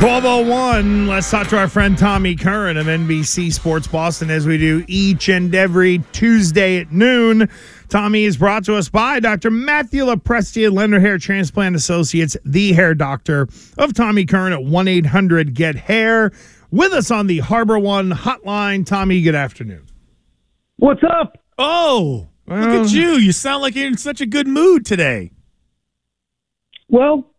1201. Let's talk to our friend Tommy Curran of NBC Sports Boston as we do each and every Tuesday at noon. Tommy is brought to us by Dr. Matthew LoPresti, Leonard Hair Transplant Associates, the hair doctor of Tommy Curran at 1 800 Get Hair. With us on the Harbor One hotline. Tommy, good afternoon. What's up? Oh, look at you. You sound like you're in such a good mood today. Well,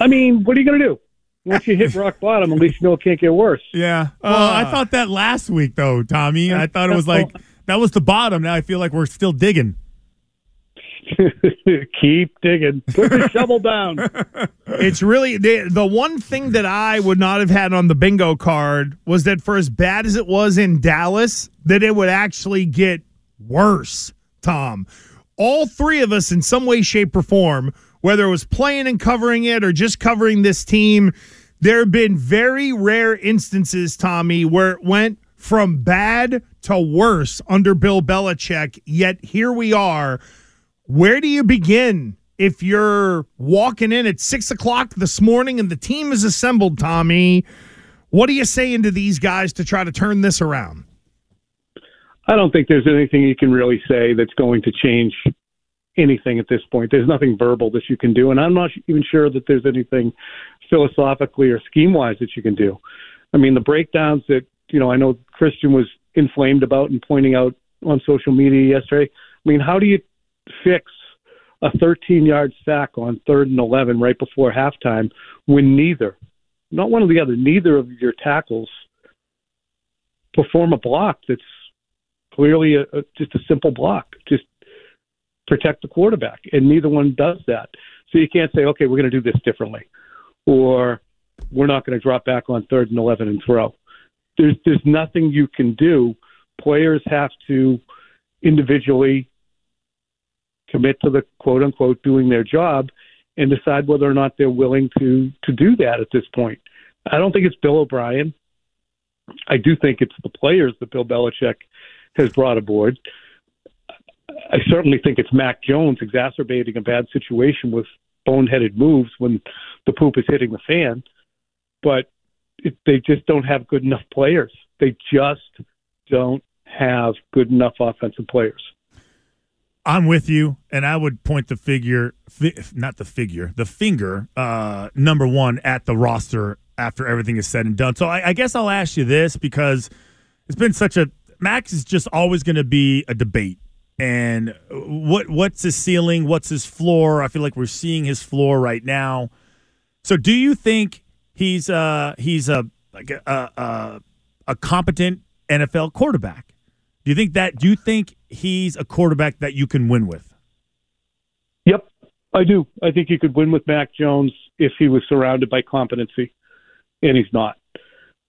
I mean, what are you going to do? Once you hit rock bottom, at least you know it can't get worse. Yeah. Well, Uh. I thought that last week, though, Tommy. I thought it was like that was the bottom. Now I feel like we're still digging. Keep digging. Put the shovel down. It's really the, the one thing that I would not have had on the bingo card was that for as bad as it was in Dallas, that it would actually get worse, Tom. All three of us, in some way, shape, or form, whether it was playing and covering it or just covering this team, there have been very rare instances, Tommy, where it went from bad to worse under Bill Belichick. Yet here we are. Where do you begin if you're walking in at six o'clock this morning and the team is assembled, Tommy? What are you saying to these guys to try to turn this around? I don't think there's anything you can really say that's going to change anything at this point. There's nothing verbal that you can do, and I'm not even sure that there's anything philosophically or scheme wise that you can do. I mean, the breakdowns that you know, I know Christian was inflamed about and pointing out on social media yesterday. I mean, how do you fix a 13 yard sack on third and 11 right before halftime when neither, not one or the other, neither of your tackles perform a block that's clearly a, a, just a simple block, just protect the quarterback, and neither one does that. So you can't say, okay, we're going to do this differently, or we're not going to drop back on third and 11 and throw. There's there's nothing you can do. Players have to individually commit to the quote unquote doing their job and decide whether or not they're willing to to do that at this point. I don't think it's Bill O'Brien. I do think it's the players that Bill Belichick has brought aboard. I certainly think it's Mac Jones exacerbating a bad situation with boneheaded moves when the poop is hitting the fan. But it, they just don't have good enough players. They just don't have good enough offensive players. I'm with you, and I would point the figure, fi- not the figure, the finger, uh, number one at the roster after everything is said and done. So I, I guess I'll ask you this because it's been such a Max is just always going to be a debate. And what what's his ceiling? What's his floor? I feel like we're seeing his floor right now. So do you think he's uh he's a like a a, a competent NFL quarterback? Do you think that? Do you think he's a quarterback that you can win with? Yep, I do. I think he could win with Mac Jones if he was surrounded by competency, and he's not.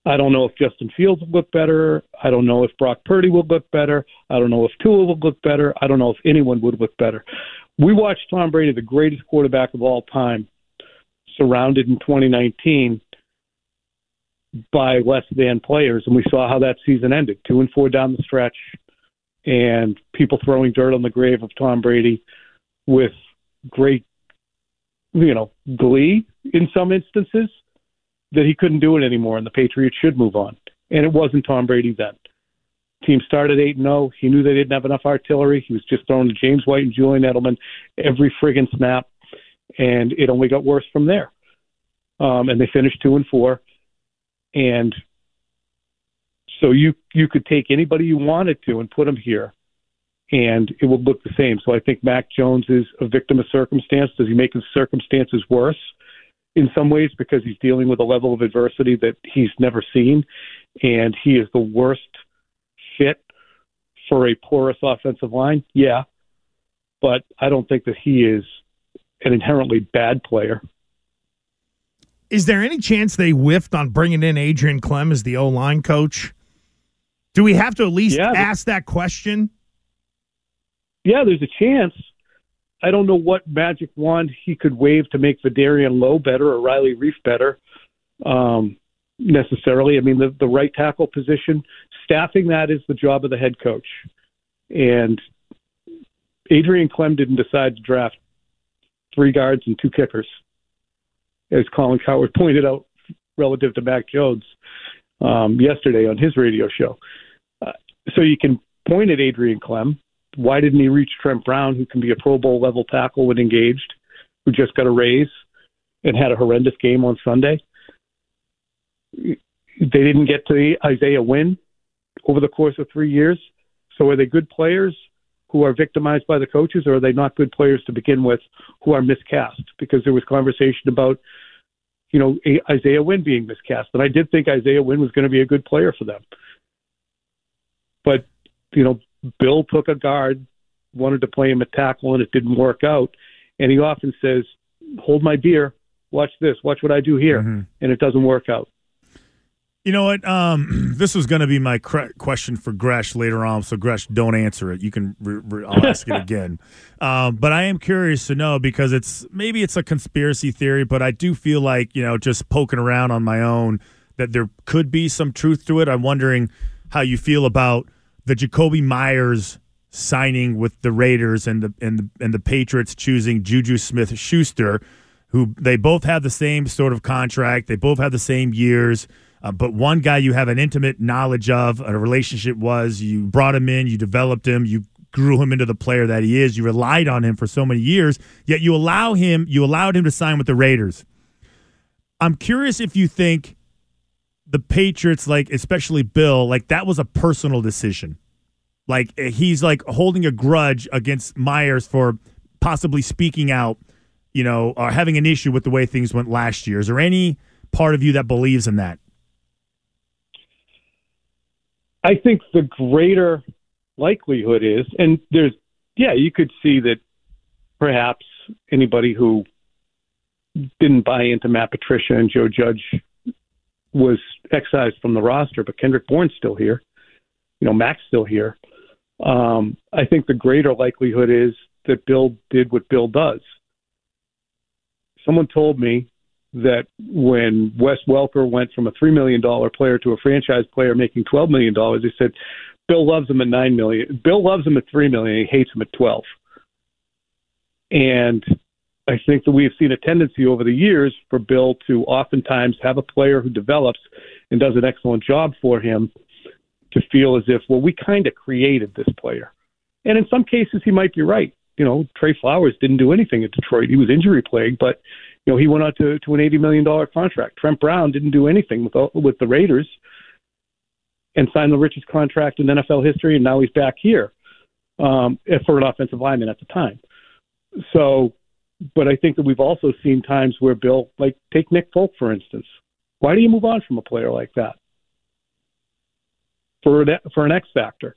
I don't know if Justin Fields will look better. I don't know if Brock Purdy will look better. I don't know if Tua will look better. I don't know if anyone would look better. We watched Tom Brady, the greatest quarterback of all time, surrounded in 2019 by less than players, and we saw how that season ended two and four down the stretch, and people throwing dirt on the grave of Tom Brady with great, you know, glee in some instances that he couldn't do it anymore, and the Patriots should move on. And it wasn't Tom Brady then. Team started eight and zero. He knew they didn't have enough artillery. He was just throwing to James White and Julian Edelman every friggin' snap, and it only got worse from there. Um, and they finished two and four, and so you you could take anybody you wanted to and put them here, and it would look the same. So I think Mac Jones is a victim of circumstance. Does he make his circumstances worse? In some ways because he's dealing with a level of adversity that he's never seen, and he is the worst fit for a porous offensive line. Yeah, but I don't think that he is an inherently bad player. Is there any chance they whiffed on bringing in Adrian Klemm as the O line coach? Do we have to at least Yeah, ask that question? Yeah, there's a chance. I don't know what magic wand he could wave to make Vederian Lowe better or Riley Reiff better. Um, necessarily. I mean, the, the right tackle position, staffing that is the job of the head coach. And Adrian Klemm didn't decide to draft three guards and two kickers, as Colin Cowherd pointed out relative to Mac Jones um, yesterday on his radio show. Uh, so you can point at Adrian Klemm. Why didn't he reach Trent Brown, who can be a Pro Bowl level tackle when engaged, who just got a raise and had a horrendous game on Sunday? They didn't get to Isaiah Wynn over the course of three years. So are they good players who are victimized by the coaches, or are they not good players to begin with who are miscast? Because there was conversation about, you know, Isaiah Wynn being miscast, and I did think Isaiah Wynn was going to be a good player for them. But you know, Bill took a guard, wanted to play him at tackle, and it didn't work out. And he often says, "Hold my beer, watch this, watch what I do here," mm-hmm. and it doesn't work out. You know what? Um, this was going to be my cre- question for Gresh later on. So Gresh, don't answer it. You can. Re- re- I'll ask it again. Um, but I am curious to know because it's maybe it's a conspiracy theory, but I do feel like you know just poking around on my own that there could be some truth to it. I'm wondering how you feel about the Jakobi Meyers signing with the Raiders and the and the, and the Patriots choosing Juju Smith Schuster, who they both have the same sort of contract. They both have the same years. Uh, but one guy you have an intimate knowledge of, a relationship was, you brought him in, you developed him, you grew him into the player that he is. You relied on him for so many years, yet you allow him, you allowed him to sign with the Raiders. I'm curious if you think the Patriots, like especially Bill, like that was a personal decision. Like eh, he's like holding a grudge against Meyers for possibly speaking out, you know, or having an issue with the way things went last year. Is there any part of you that believes in that? I think the greater likelihood is, and there's, yeah, you could see that perhaps anybody who didn't buy into Matt Patricia and Joe Judge was excised from the roster, but Kendrick Bourne's still here. You know, Mac's still here. Um, I think the greater likelihood is that Bill did what Bill does. Someone told me that when Wes Welker went from a three million dollar player to a franchise player making twelve million dollars, he said Bill loves him at nine million. Bill loves him at three million. He hates him at twelve. And I think that we have seen a tendency over the years for Bill to oftentimes have a player who develops and does an excellent job for him to feel as if, well, we kind of created this player. And in some cases, he might be right. You know, Trey Flowers didn't do anything at Detroit. He was injury plagued, but you know, he went out to, to an $80 million contract. Trent Brown didn't do anything with, with the Raiders and signed the richest contract in NFL history, and now he's back here um, for an offensive lineman at the time. So, but I think that we've also seen times where Bill, like take Nick Folk for instance, why do you move on from a player like that for an, for an X factor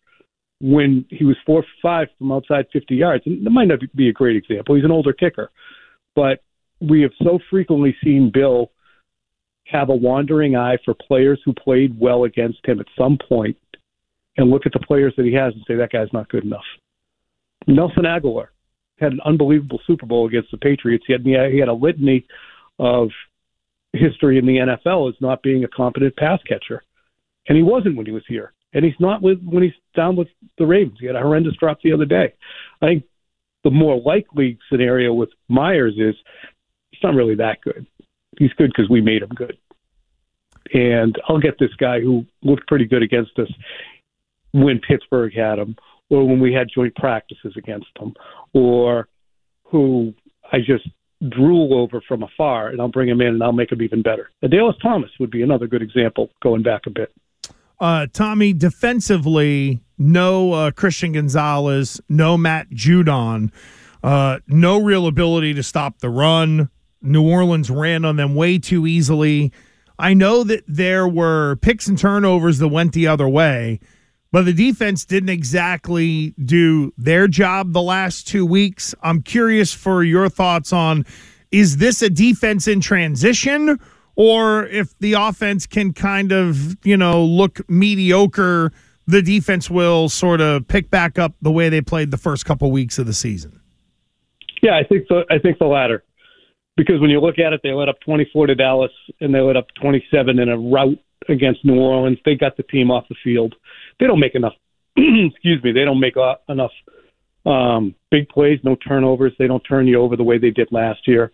when he was four five from outside 50 yards? And that might not be a great example. He's an older kicker, but we have so frequently seen Bill have a wandering eye for players who played well against him at some point and look at the players that he has and say that guy's not good enough. Nelson Agholor had an unbelievable Super Bowl against the Patriots. He had he had a litany of history in the NFL as not being a competent pass catcher, and he wasn't when he was here, and he's not with when he's down with the Ravens. He had a horrendous drop the other day. I think the more likely scenario with Meyers is he's not really that good. He's good because we made him good. And I'll get this guy who looked pretty good against us when Pittsburgh had him, or when we had joint practices against them, or who I just drool over from afar, and I'll bring him in and I'll make him even better. Adalius Thomas would be another good example going back a bit. Uh, Tommy, defensively, no uh, Christian Gonzalez, no Matt Judon, uh, no real ability to stop the run. New Orleans ran on them way too easily. I know that there were picks and turnovers that went the other way, but the defense didn't exactly do their job the last two weeks. I'm curious for your thoughts on is this a defense in transition or if the offense can kind of, you know, look mediocre, the defense will sort of pick back up the way they played the first couple weeks of the season. Yeah, I think the I think the latter because when you look at it, they let up 24 to Dallas and they let up 27 in a rout against New Orleans. They got the team off the field. They don't make enough. excuse me. They don't make enough um, big plays, no turnovers. They don't turn you over the way they did last year,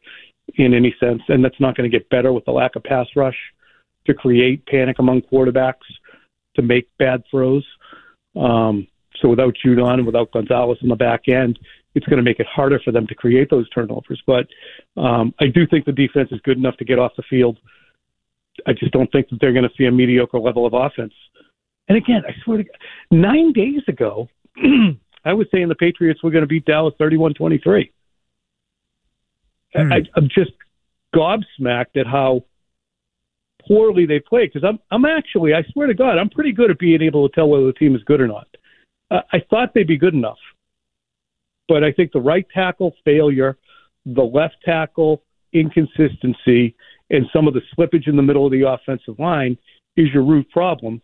in any sense. And that's not going to get better with the lack of pass rush. to create panic among quarterbacks to make bad throws. Um, so without Judon and without Gonzalez on the back end, it's going to make it harder for them to create those turnovers. But um, I do think the defense is good enough to get off the field. I just don't think that they're going to see a mediocre level of offense. And again, I swear to God, nine days ago, I was saying the Patriots were going to beat Dallas 31 23. Hmm. I'm just gobsmacked at how poorly they played because I'm, I'm actually, I swear to God, I'm pretty good at being able to tell whether the team is good or not. Uh, I thought they'd be good enough. But I think the right tackle failure, the left tackle inconsistency, and some of the slippage in the middle of the offensive line is your root problem,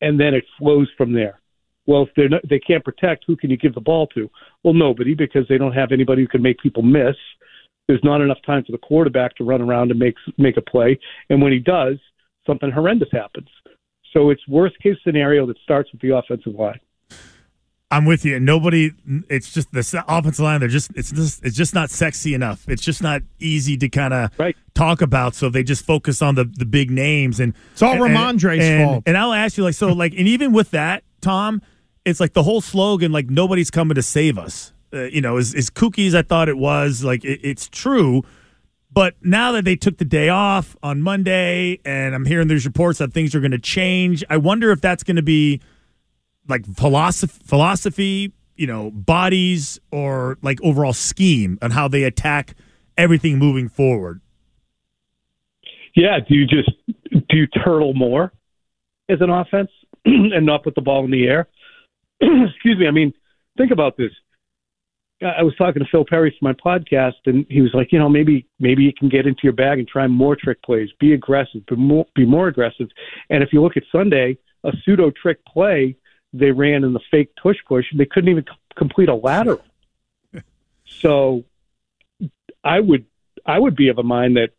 and then it flows from there. Well, if they're not, they can't protect, who can you give the ball to? Well, nobody because they don't have anybody who can make people miss. There's not enough time for the quarterback to run around and make make a play, and when he does, something horrendous happens. So it's worst case scenario that starts with the offensive line. I'm with you. And nobody. It's just the offensive line. They're just. It's just. It's just not sexy enough. It's just not easy to kind of right. talk about. So they just focus on the the big names and it's all Rhamondre's and, fault. And I'll ask you like so like and even with that, Tom, it's like the whole slogan like nobody's coming to save us. Uh, you know, as, as kooky as I thought it was, like it, it's true. But now that they took the day off on Monday, and I'm hearing there's reports that things are going to change, I wonder if that's going to be like philosophy, philosophy, you know, bodies, or like overall scheme on how they attack everything moving forward? Yeah. Do you just do you turtle more as an offense and not put the ball in the air? Excuse me. I mean, think about this. I was talking to Phil Perry for my podcast, and he was like, you know, maybe maybe you can get into your bag and try more trick plays, be aggressive, be more, be more aggressive. And if you look at Sunday, a pseudo trick play they ran in the fake tush push, and they couldn't even c- complete a lateral. so, I would I would be of a mind that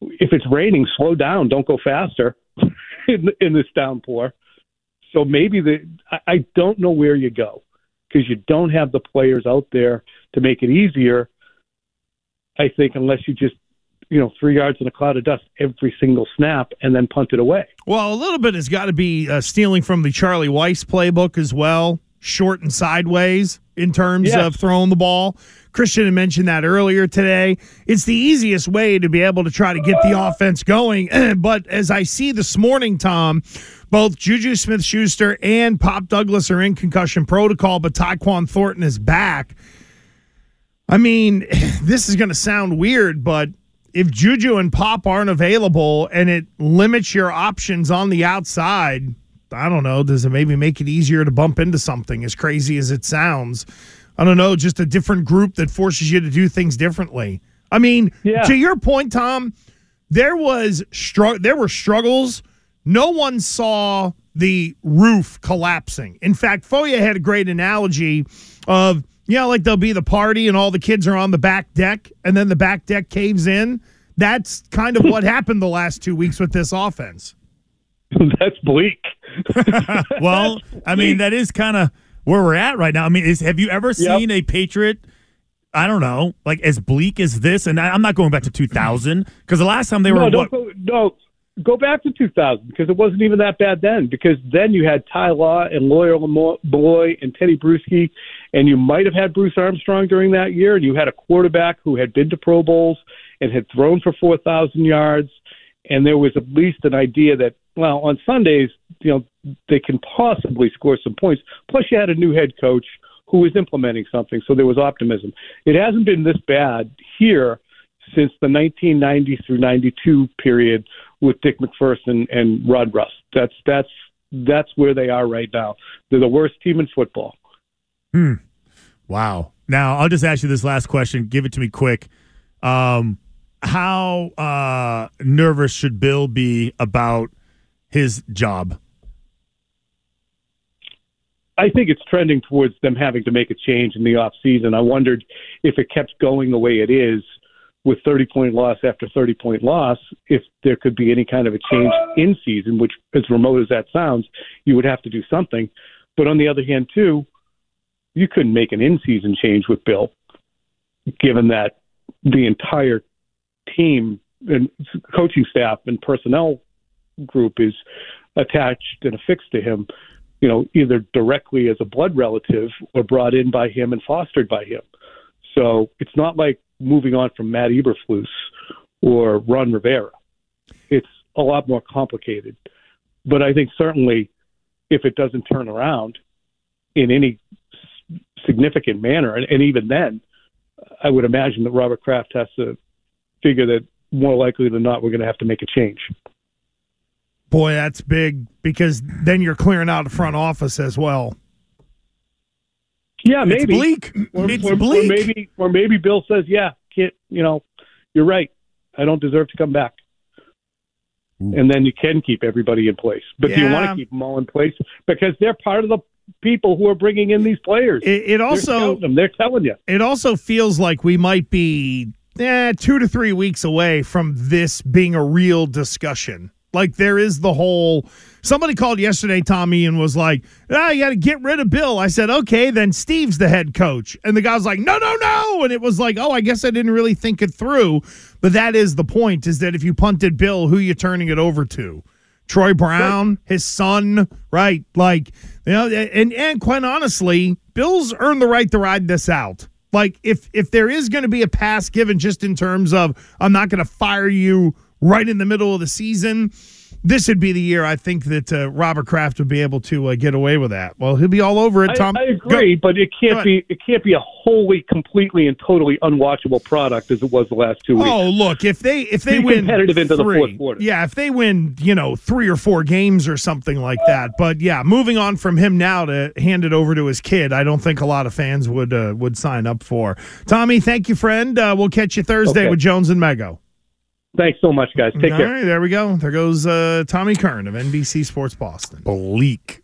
if it's raining, slow down, don't go faster in, in this downpour. So maybe the I, I don't know where you go because you don't have the players out there to make it easier. I think unless you just you know, three yards in a cloud of dust every single snap and then punt it away. Well, a little bit has got to be uh, stealing from the Charlie Weis playbook as well, short and sideways in terms yes. of throwing the ball. Christian had mentioned that earlier today. It's the easiest way to be able to try to get the offense going. but as I see this morning, Tom, both Juju Smith Schuster and Pop Douglas are in concussion protocol, but Tyquan Thornton is back. I mean, this is going to sound weird, but if Juju and Pop aren't available and it limits your options on the outside, I don't know. Does it maybe make it easier to bump into something as crazy as it sounds? I don't know. Just a different group that forces you to do things differently. I mean, yeah. to your point, Tom, there was str- there were struggles. No one saw the roof collapsing. In fact, Fauria had a great analogy of yeah, like there'll be the party and all the kids are on the back deck and then the back deck caves in. That's kind of what happened the last two weeks with this offense. That's bleak. well, I mean, that is kind of where we're at right now. I mean, is have you ever seen yep. a Patriot? I don't know, like as bleak as this. And I, am not going back to 2000 because the last time they no, were what, go, no, go back to 2000 because it wasn't even that bad then. Because then you had Ty Law and Lawyer Milloy and Teddy Bruschi, and you might have had Bruce Armstrong during that year, and you had a quarterback who had been to Pro Bowls and had thrown for 4,000 yards, and there was at least an idea that well on Sundays you know they can possibly score some points. Plus you had a new head coach who was implementing something, so there was optimism. It hasn't been this bad here since the 1990 through 92 period with Dick MacPherson and Rod Rust. That's that's that's where they are right now. They're the worst team in football. Hmm. Wow. Now I'll just ask you this last question. Give it to me quick. Um, how uh, nervous should Bill be about his job? I think it's trending towards them having to make a change in the off season. I wondered if it kept going the way it is with 30 point loss after 30 point loss, if there could be any kind of a change in season, which as remote as that sounds, you would have to do something. But on the other hand, too, you couldn't make an in season change with Bill, given that the entire team and coaching staff and personnel group is attached and affixed to him, you know, either directly as a blood relative or brought in by him and fostered by him. So it's not like moving on from Matt Eberflus or Ron Rivera. It's a lot more complicated. But I think certainly if it doesn't turn around in any significant manner, and, and even then, I would imagine that Robert Kraft has to figure that more likely than not we're going to have to make a change. Boy, that's big because then you're clearing out the front office as well. Yeah, maybe. It's bleak. Or, it's or, bleak. Or maybe, or maybe Bill says, "Yeah, kid, you know, you're right. I don't deserve to come back." Ooh. And then you can keep everybody in place. But do you want to keep them all in place because they're part of the people who are bringing in these players? It, it they're also them. They're telling you. it also feels like we might be eh, two to three weeks away from this being a real discussion. Like there is the whole. Somebody called yesterday, Tommy, and was like, "Ah, you got to get rid of Bill." I said, "Okay, then Steve's the head coach," and the guy was like, "No, no, no," and it was like, "Oh, I guess I didn't really think it through." But that is the point: is that if you punted Bill, who you turning it over to? Troy Brown, his son, right? Like, you know, and and quite honestly, Bill's earned the right to ride this out. Like, if if there is going to be a pass given, just in terms of I'm not going to fire you right in the middle of the season, this would be the year I think that uh, Robert Kraft would be able to uh, get away with that. Well, he'll be all over it. Tom, I agree, but it can't be. It can't be a wholly, completely, and totally unwatchable product as it was the last two weeks. Oh, look, if they if they Be win competitive into the three, fourth quarter. Yeah, if they win, you know, three or four games or something like that. But yeah, moving on from him now to hand it over to his kid, I don't think a lot of fans would uh, would sign up for. Tommy, thank you, friend. Uh, we'll catch you Thursday Okay. with Jones and Mego. Thanks so much, guys. Take All care. right, there we go. There goes uh, Tommy Curran of NBC Sports Boston. bleak.